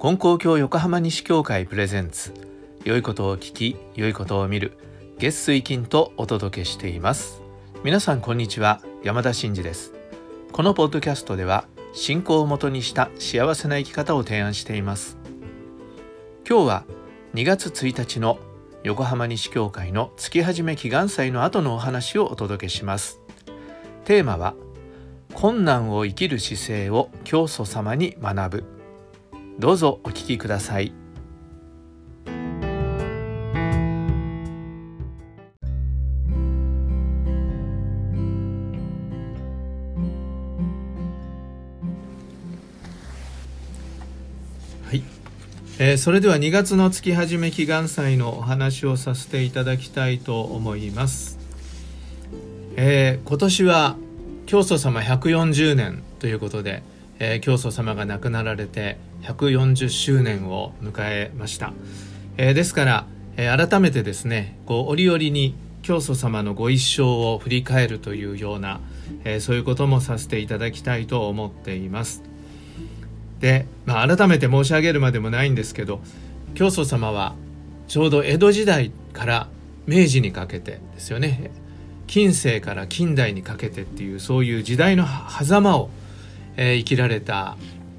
金光教横浜西教会プレゼンツ。良いことを聞き良いことを見る。月水金とお届けしています。皆さんこんにちは。山田真嗣です。このポッドキャストでは信仰をもとにした幸せな生き方を提案しています。今日は2月1日の横浜西教会の月始め祈願祭の後のお話をお届けします。テーマは困難を生きる姿勢を教祖様に学ぶ。どうぞお聞きください。はい、えー、それでは2月の月始め祈願祭のお話をさせていただきたいと思います、えー、今年は教祖様140年ということでえー、教祖様が亡くなられて140周年を迎えました、えー、ですから、えー、改めてですねこう折々に教祖様のご一生を振り返るというような、えー、そういうこともさせていただきたいと思っています。で、まあ、改めて申し上げるまでもないんですけど教祖様はちょうど江戸時代から明治にかけてですよね。近世から近代にかけてっていうそういう時代の狭間をえー、生きられた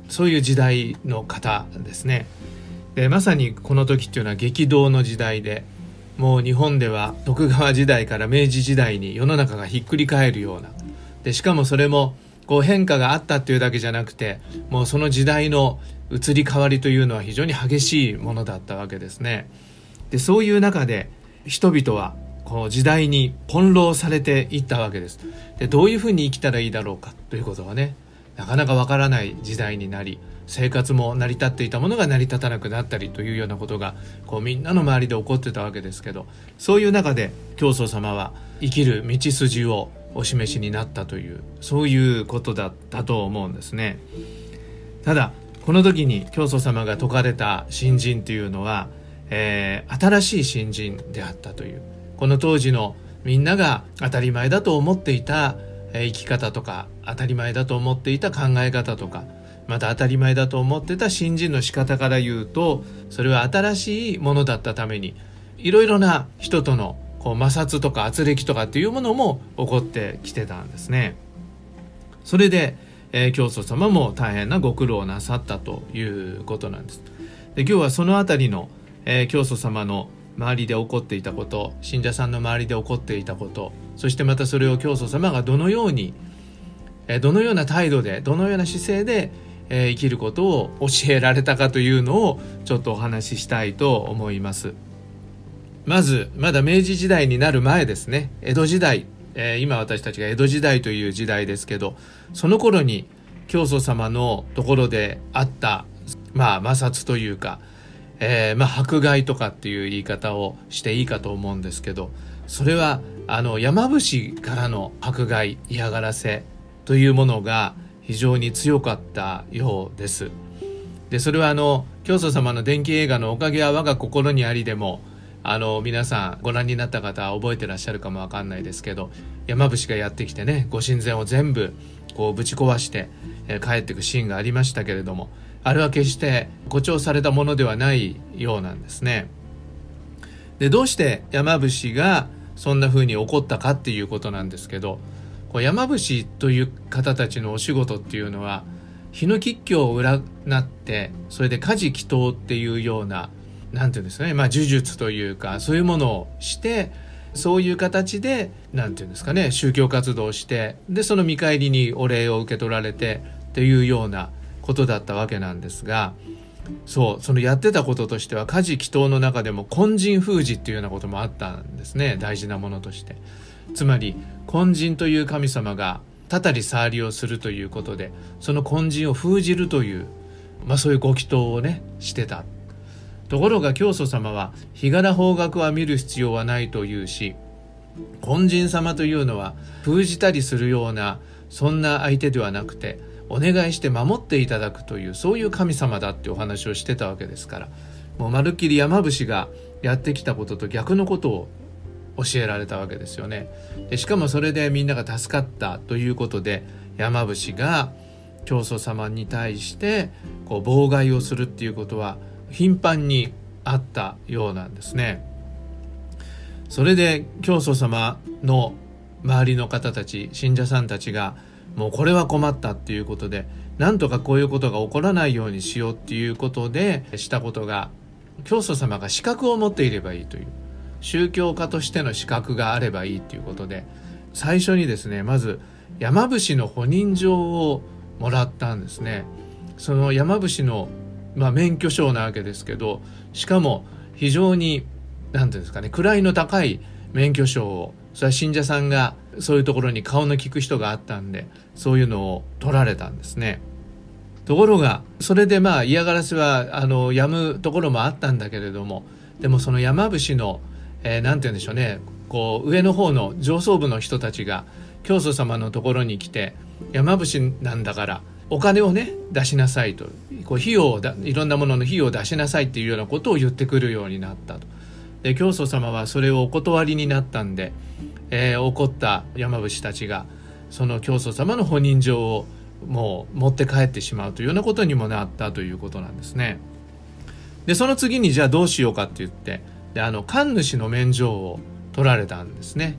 そういう時代の方ですねでまさにこの時っていうのは激動の時代でもう日本では徳川時代から明治時代に世の中がひっくり返るようなでしかもそれもこう変化があったっていうだけじゃなくてもうその時代の移り変わりというのは非常に激しいものだったわけですね。でそういう中で人々はこの時代に翻弄されていったわけです。でどういうふうに生きたらいいだろうかということはねなかなかわからない時代になり生活も成り立っていたものが成り立たなくなったりというようなことがこうみんなの周りで起こってたわけですけどそういう中で教祖様は生きる道筋をお示しになったというそういうことだったと思うんですね。ただこの時に教祖様が説かれた新人というのは、えー、新しい新人であったというこの当時のみんなが当たり前だと思っていた生き方とか当たり前だと思っていた考え方とかまた当たり前だと思ってた信心の仕方から言うとそれは新しいものだったためにいろいろな人とのこう摩擦とか圧力とかっていうものも起こってきてたんですね。それで、えー、教祖様も大変なご苦労をなさったということなんです。で今日はその辺りの、えー、教祖様の周りで起こっていたこと信者さんの周りで起こっていたことそしてまたそれを教祖様がどのようにどのような態度でどのような姿勢で生きることを教えられたかというのをちょっとお話ししたいと思います。まずまだ明治時代になる前ですね。江戸時代今私たちが江戸時代という時代ですけどその頃に教祖様のところであったまあ摩擦というかえー、まあ、迫害とかっていう言い方をしていいかと思うんですけどそれはあの山伏からの迫害嫌がらせというものが非常に強かったようです。でそれはあの教祖様の電気映画の「おかげは我が心にあり」でもあの皆さんご覧になった方は覚えてらっしゃるかもわかんないですけど山伏がやってきてねご神前を全部こうぶち壊して、え、帰ってくシーンがありましたけれどもあれは決して誇張されたものではないようなんですね。でどうして山伏がそんな風に起こったかっていうことなんですけどこう山伏という方たちのお仕事っていうのは日の吉凶を占ってそれで家事祈祷っていうような何て言うんですかねまあ呪術というかそういうものをしてそういう形で何て言うんですかね宗教活動をしてでその見返りにお礼を受け取られてっていうようなことだったわけなんですがそうそのやってたこととしては家事祈祷の中でも根人封じっていうようなこともあったんですね大事なものとして。つまり根人という神様がたたり触りをするということでその根人を封じるという、まあ、そういうご祈祷をねしてた。ところが教祖様は日柄方角は見る必要はないというし根人様というのは封じたりするようなそんな相手ではなくてお願いして守っていただくというそういう神様だってお話をしてたわけですからもうまるっきり山伏がやってきたことと逆のことを教えられたわけですよねでしかもそれでみんなが助かったということで山伏が教祖様に対してこう妨害をするっていうことは頻繁にあったようなんですね。それで教祖様の周りの方たち信者さんたちがもうこれは困ったっていうことでなんとかこういうことが起こらないようにしようっていうことでしたことが教祖様が資格を持っていればいいという宗教家としての資格があればいいということで最初にですねまず山伏の保認状をもらったんですね。その山伏の、まあ、免許証なわけですけどしかも非常に何ていうんですかね位の高い免許証をそれは信者さんがそういうところに顔の利く人があったんでそういうのを取られたんですね。ところがそれでまあ嫌がらせはあのやむところもあったんだけれどもでもその山伏の、えー、て言うんでしょうねこう上の方の上層部の人たちが教祖様のところに来て山伏なんだからお金をね出しなさいとこう費用をだいろんなものの費用を出しなさいっていうようなことを言ってくるようになったと。で教祖様はそれをお断りになったんで、えー、怒った山伏たちがその教祖様の本人状をもう持って帰ってしまうというようなことにもなったということなんですね。でその次にじゃあどうしようかって言ってであの神主の免状を取られたんですね。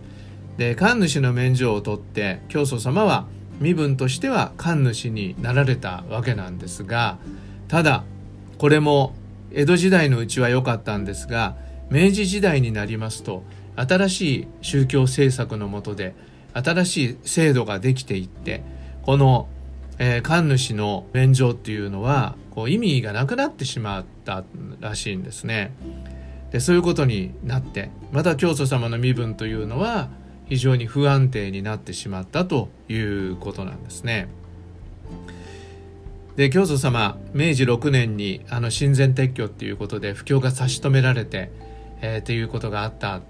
で神主の免状を取って教祖様は身分としては神主になられたわけなんですがただこれも江戸時代のうちは良かったんですが明治時代になりますと新しい宗教政策のもとで新しい制度ができていってこの、えー、神主の免状っていうのはこう意味がなくなってしまったらしいんですね。でそういうことになってまた教祖様の身分というのは非常に不安定になってしまったということなんですね。で教祖様明治6年にあの親善撤去っていうことで布教が差し止められてえー、っていうことがあった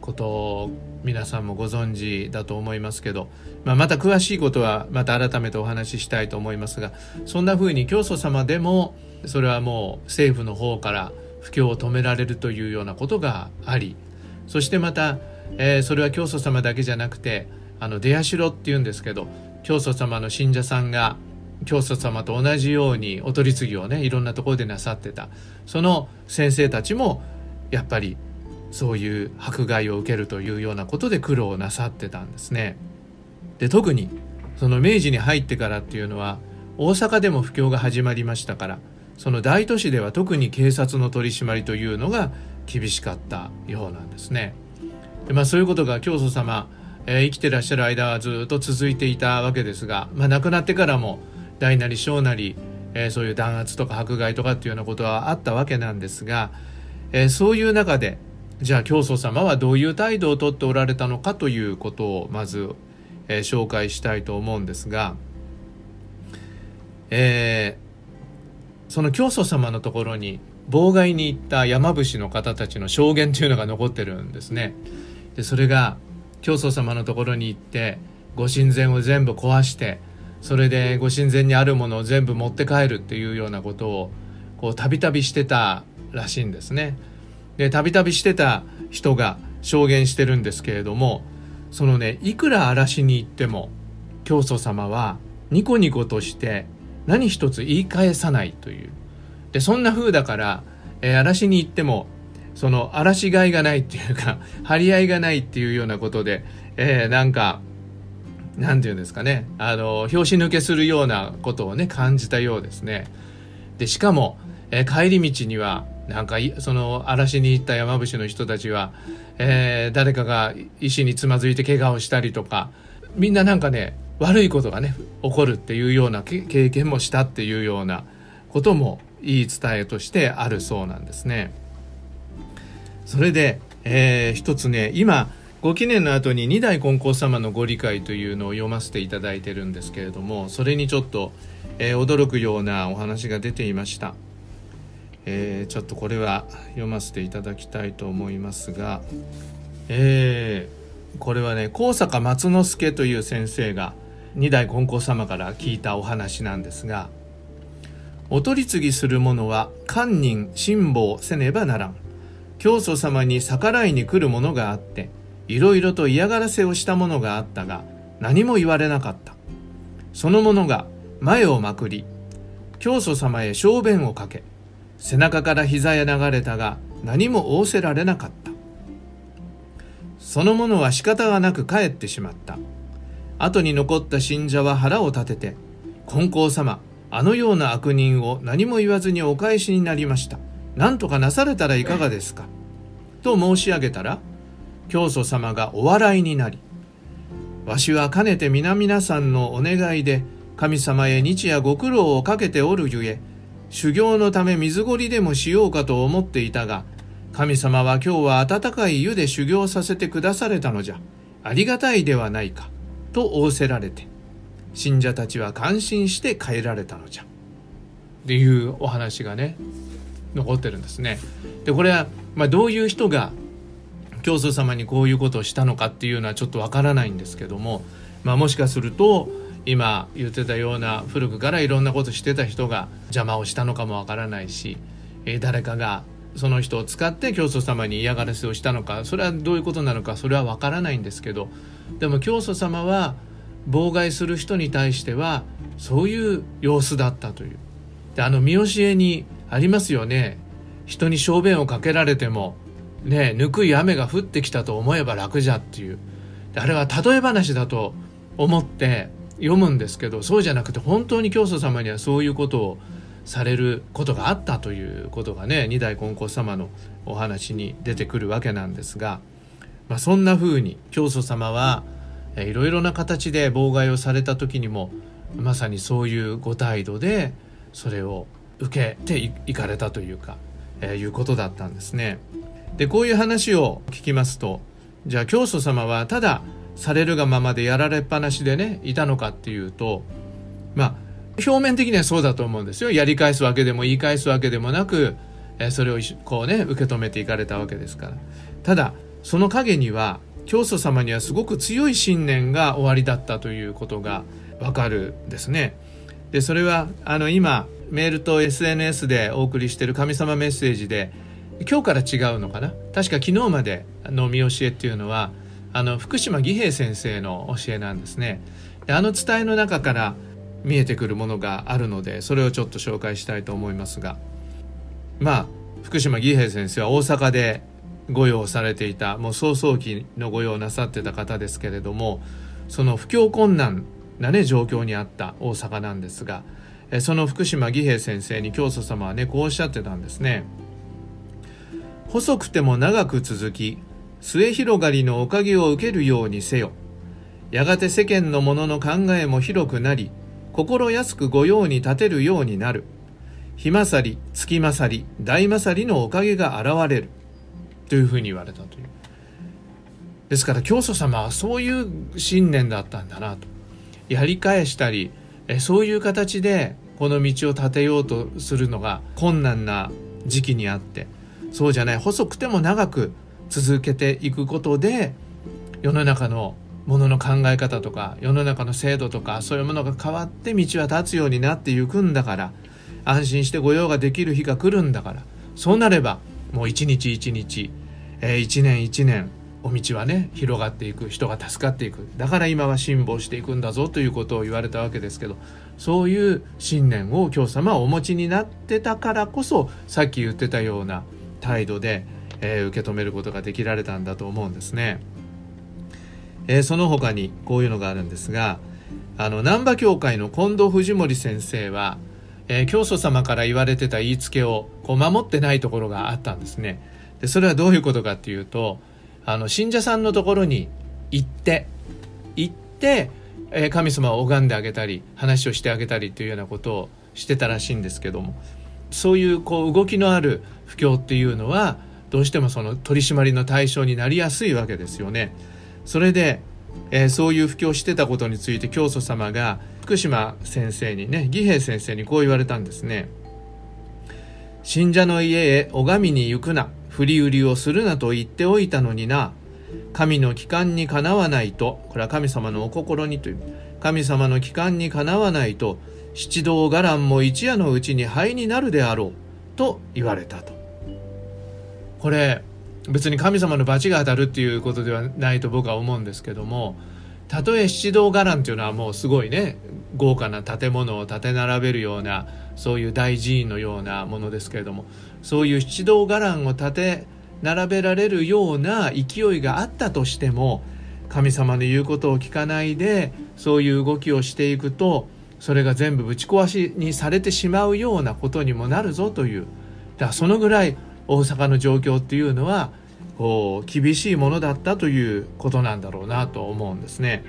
ことを皆さんもご存知だと思いますけど、まあ、また詳しいことはまた改めてお話ししたいと思いますがそんな風に教祖様でもそれはもう政府の方から布教を止められるというようなことがありそしてまた、えー、それは教祖様だけじゃなくてあの出社っていうんですけど教祖様の信者さんが教祖様と同じようにお取り次ぎをねいろんなところでなさってたその先生たちもやっぱりそういう迫害を受けるというようなことで苦労をなさってたんですね。で特にその明治に入ってからっていうのは大阪でも布教が始まりましたからその大都市では特に警察の取り締まりというのが厳しかったようなんですね。でまあ、そういうことが教祖様、えー、生きてらっしゃる間はずっと続いていたわけですが、まあ、亡くなってからも大なり小なり、えー、そういう弾圧とか迫害とかっていうようなことはあったわけなんですがえー、そういう中でじゃあ教祖様はどういう態度をとっておられたのかということをまず、えー、紹介したいと思うんですが、えー、その教祖様のところに妨害に行った山伏の方たちの証言というのが残ってるんですね。でそれが教祖様のところに行ってご神前を全部壊してそれでご神前にあるものを全部持って帰るっていうようなことをこうたびたびしてたらしいんですね。でたびたびしてた人が証言してるんですけれどもそのねいくら荒らしに行っても教祖様はニコニコとして何一つ言い返さないという。でそんな風だから、えー、荒らしに行ってもその荒らしがいがないっていうか 張り合いがないっていうようなことで、えー、なんかなんていうんですかね。あの拍子抜けするようなことをね感じたようですね。でしかも、えー、帰り道にはなんかその嵐に行った山伏の人たちは、えー、誰かが石につまずいて怪我をしたりとかみんななんかね悪いことがね起こるっていうような経験もしたっていうようなことも言い伝えとしてあるそうなんですね。それで、えー、一つね今ご記念の後に二代金光様のご理解というのを読ませていただいてるんですけれどもそれにちょっと、えー、驚くようなお話が出ていました。えー、ちょっとこれは読ませていただきたいと思いますが、えー、これはね高坂松之助という先生が二代金光様から聞いたお話なんですが「お取り次ぎする者は堪忍辛抱せねばならん」「教祖様に逆らいに来るものがあっていろいろと嫌がらせをしたものがあったが何も言われなかった」「その者が前をまくり教祖様へ小便をかけ背中から膝へ流れたが何も仰せられなかった。その者は仕方がなく帰ってしまった。後に残った信者は腹を立てて金光様あのような悪人を何も言わずにお返しになりました。何とかなされたらいかがですか？と申し上げたら教祖様がお笑いになりわしはかねて皆々さんのお願いで神様へ日夜ご苦労をかけておるゆえ修行のため水ごりでもしようかと思っていたが神様は今日は温かい湯で修行させてくだされたのじゃ。ありがたいではないか。と仰せられて信者たちは感心して帰られたのじゃっていうお話がね残ってるんですね。でこれは、まあ、どういう人が教祖様にこういうことをしたのかっていうのはちょっとわからないんですけども、まあ、もしかすると今言ってたような古くからいろんなことしてた人が邪魔をしたのかもわからないし、誰かがその人を使って教祖様に嫌がらせをしたのかそれはどういうことなのかそれはわからないんですけどでも教祖様は妨害する人に対してはそういう様子だったという。であの見教えにありますよね。人に小便をかけられてもねぬくい雨が降ってきたと思えば楽じゃっていう。あれは例え話だと思って読むんですけどそうじゃなくて本当に教祖様にはそういうことをされることがあったということがね二代金光様のお話に出てくるわけなんですが、まあ、そんな風に教祖様はいろいろな形で妨害をされた時にもまさにそういうご態度でそれを受けていかれたというか、えー、いうことだったんですね。でこういう話を聞きますとじゃあ教祖様はただされるがままでやられっぱなしでねいたのかっていうとまあ表面的にはそうだと思うんですよ。やり返すわけでも言い返すわけでもなく、え、それをこうね受け止めていかれたわけですから。ただその陰には教祖様にはすごく強い信念が終わりだったということがわかるんですね。でそれはあの今メールと SNS でお送りしてる神様メッセージで今日から違うのかな？確か昨日までの見教えっていうのはあの福島義平先生の教えなんですね。であの伝えの中から見えてくるものがあるのでそれをちょっと紹介したいと思いますが。まあ福島義平先生は大阪で御用されていたもう早々期の御用なさってた方ですけれどもその不況困難なね状況にあった大阪なんですがその福島義平先生に教祖様はねこうおっしゃってたんですね。細くても長く続き末広がりのおかげを受けるようにせよ。やがて世間の者の考えも広くなり心安く御用に立てるようになる。日勝り月勝り大勝りのおかげが現れる。というふうに言われたという。ですから教祖様はそういう信念だったんだなと。やり返したりそういう形でこの道を立てようとするのが困難な時期にあってそうじゃない。細くても長く続けていくことで世の中のものの考え方とか世の中の制度とかそういうものが変わって道は立つようになっていくんだから安心して御用ができる日が来るんだからそうなればもう一日一日、えー、一年一年お道はね広がっていく人が助かっていくだから今は辛抱していくんだぞということを言われたわけですけどそういう信念を今日様はお持ちになってたからこそさっき言ってたような態度で、えー、受け止めることができられたんだと思うんですね。えー、その他にこういうのがあるんですがあの難波教会の近藤藤森先生は、えー、教祖様から言われてた言いつけをこう守ってないところがあったんですね。でそれはどういうことかっていうとあの信者さんのところに行って行って、えー、神様を拝んであげたり話をしてあげたりというようなことをしてたらしいんですけどもそういうこう動きのある布教っていうのはどうしてもその取り締まりの対象になりやすいわけですよね。それで、えー、そういう布教してたことについて教祖様が福島先生にね義平先生にこう言われたんですね。信者の家へ拝みに行くな。振り売りをするなと言っておいたのにな。神の帰還にかなわないと。これは神様のお心にという。神様の帰還にかなわないと。七道伽藍も一夜のうちに灰になるであろう。と言われたと。これ別に神様の罰が当たるっていうことではないと僕は思うんですけどもたとえ七道伽藍っていうのはもうすごいね豪華な建物を建て並べるようなそういう大寺院のようなものですけれどもそういう七道伽藍を建て並べられるような勢いがあったとしても神様の言うことを聞かないでそういう動きをしていくとそれが全部ぶち壊しにされてしまうようなことにもなるぞという。だからそのぐらい大阪の状況っていうのはこう厳しいものだったということなんだろうなと思うんですね。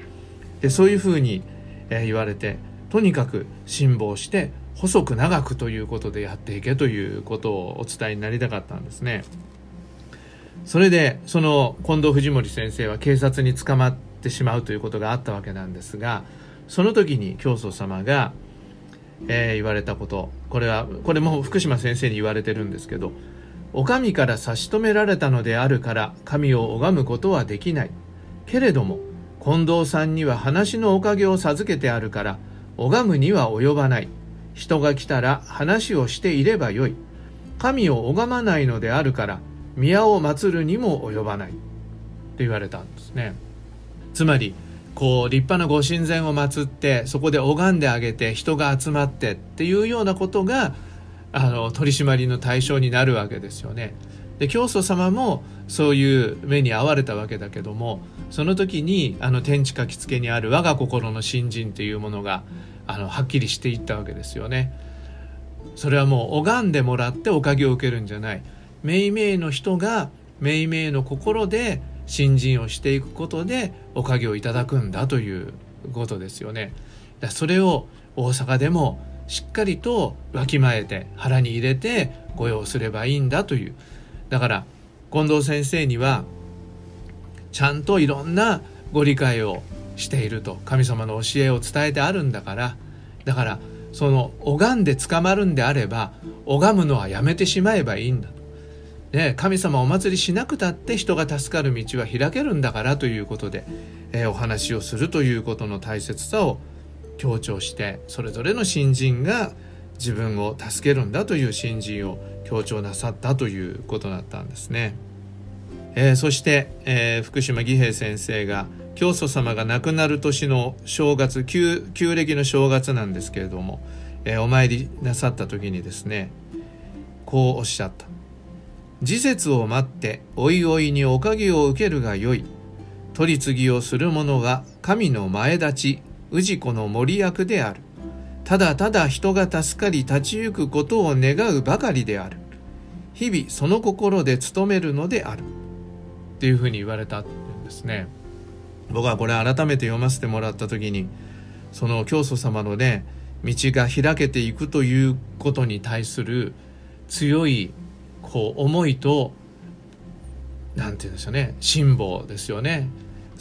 でそういうふうに、え言われてとにかく辛抱して細く長くということでやっていけということをお伝えになりたかったんですね。それでその近藤藤森先生は警察に捕まってしまうということがあったわけなんですがその時に教祖様が、えー、言われたことこれはこれも福島先生に言われてるんですけどお上から差し止められたのであるから神を拝むことはできない。けれども近藤さんには話のおかげを授けてあるから拝むには及ばない。人が来たら話をしていればよい。神を拝まないのであるから宮を祀るにも及ばない。と言われたんですね。つまりこう立派なご神前を祀ってそこで拝んであげて人が集まってっていうようなことがあの取り締まりの対象になるわけですよね。で教祖様もそういう目に遭われたわけだけどもその時にあの天地書きつけにある我が心の信心というものがあのはっきりしていったわけですよね。それはもう拝んでもらっておかげを受けるんじゃない。めいめいの人がめいめいの心で信心をしていくことでおかげをいただくんだということですよね。だそれを大阪でもしっかりとわきまえて腹に入れて御用すればいいんだという。だから近藤先生にはちゃんといろんなご理解をしていると神様の教えを伝えてあるんだから。だからその拝んで捕まるんであれば拝むのはやめてしまえばいいんだと、ね、神様お祭りしなくたって人が助かる道は開けるんだからということで、えー、お話をするということの大切さを強調してそれぞれの新人が自分を助けるんだという新人を強調なさったということだったんですね。えー、そして、えー、福島義平先生が教祖様が亡くなる年の正月旧旧暦の正月なんですけれども、えー、お参りなさった時にですねこうおっしゃった「時節を待っておいおいにおかげを受けるがよい。取り次ぎをする者は神の前立ち。氏子の森役である。ただただ人が助かり立ち行くことを願うばかりである。日々その心で努めるのである。っていうふうに言われたんですね。僕はこれ改めて読ませてもらった時にその教祖様のね道が開けていくということに対する強いこう思いと何て言うんでしょうね辛抱ですよね。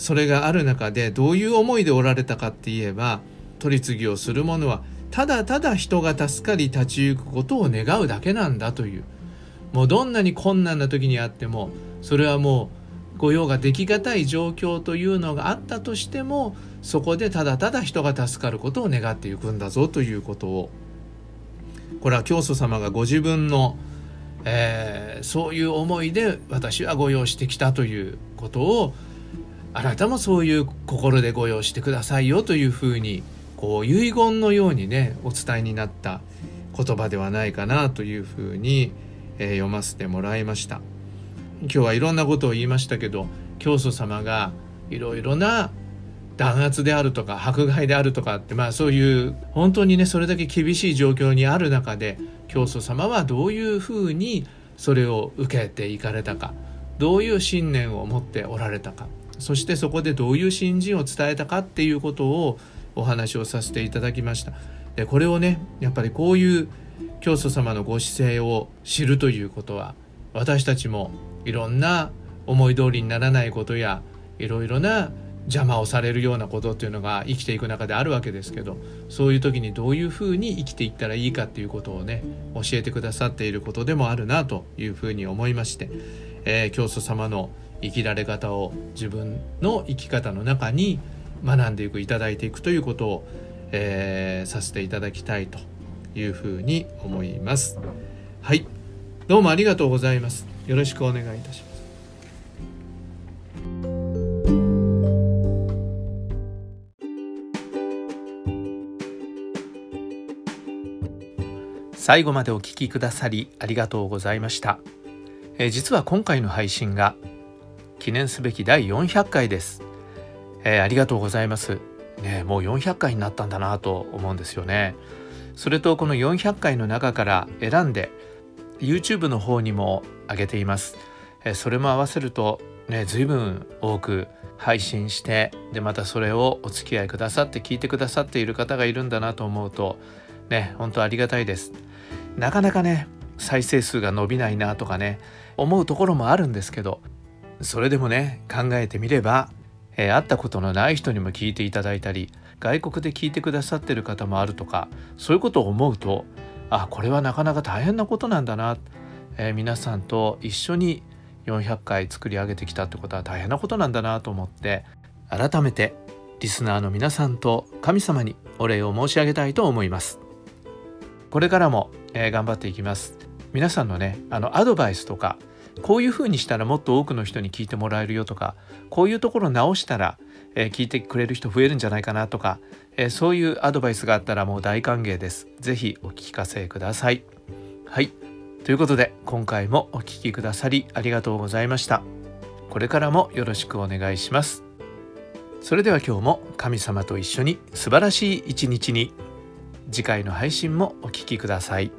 それがある中でどういう思いでおられたかって言えば取り次ぎをする者はただただ人が助かり立ち行くことを願うだけなんだという。もうどんなに困難な時にあってもそれはもう御用ができがたい状況というのがあったとしてもそこでただただ人が助かることを願っていくんだぞということを。これは教祖様がご自分の、えー、そういう思いで私は御用してきたということをあなたもそういう心でご用してくださいよというふうにこう遺言のようにねお伝えになった言葉ではないかなというふうに、えー、読ませてもらいました。今日はいろんなことを言いましたけど教祖様がいろいろな弾圧であるとか迫害であるとかってまあそういう本当にねそれだけ厳しい状況にある中で教祖様はどういうふうにそれを受けていかれたかどういう信念を持っておられたか。そしてそこでどういう信心を伝えたかっていうことをお話をさせていただきました。でこれをねやっぱりこういう教祖様のご姿勢を知るということは私たちもいろんな思い通りにならないことやいろいろな邪魔をされるようなことっていうのが生きていく中であるわけですけどそういう時にどういうふうに生きていったらいいかっていうことをね教えてくださっていることでもあるなというふうに思いまして、えー、教祖様の生きられ方を自分の生き方の中に学んでいくいただいていくということを、えー、させていただきたいというふうに思います。はいどうもありがとうございます。よろしくお願いいたします。最後までお聞きくださりありがとうございました。え実は今回の配信が記念すべき第400回です、えー、ありがとうございます。ねもう400回になったんだなと思うんですよね。それとこの400回の中から選んで YouTube の方にも上げています、えー、それも合わせるとね随分多く配信してでまたそれをお付き合いくださって聞いてくださっている方がいるんだなと思うとね本当ありがたいです。なかなかね再生数が伸びないなとかね思うところもあるんですけどそれでもね考えてみれば、えー、会ったことのない人にも聞いていただいたり外国で聞いてくださってる方もあるとかそういうことを思うとあこれはなかなか大変なことなんだな、えー、皆さんと一緒に400回作り上げてきたってことは大変なことなんだなと思って改めてリスナーの皆さんと神様にお礼を申し上げたいと思います。これからも、えー、頑張っていきます皆さんのねあのアドバイスとかこういうふうにしたらもっと多くの人に聞いてもらえるよとかこういうところ直したら、え、聞いてくれる人増えるんじゃないかなとか、え、そういうアドバイスがあったらもう大歓迎です。是非お聞かせください。はい。ということで今回もお聴きくださりありがとうございました。これからもよろしくお願いします。それでは今日も神様と一緒に素晴らしい一日に次回の配信もお聴きください。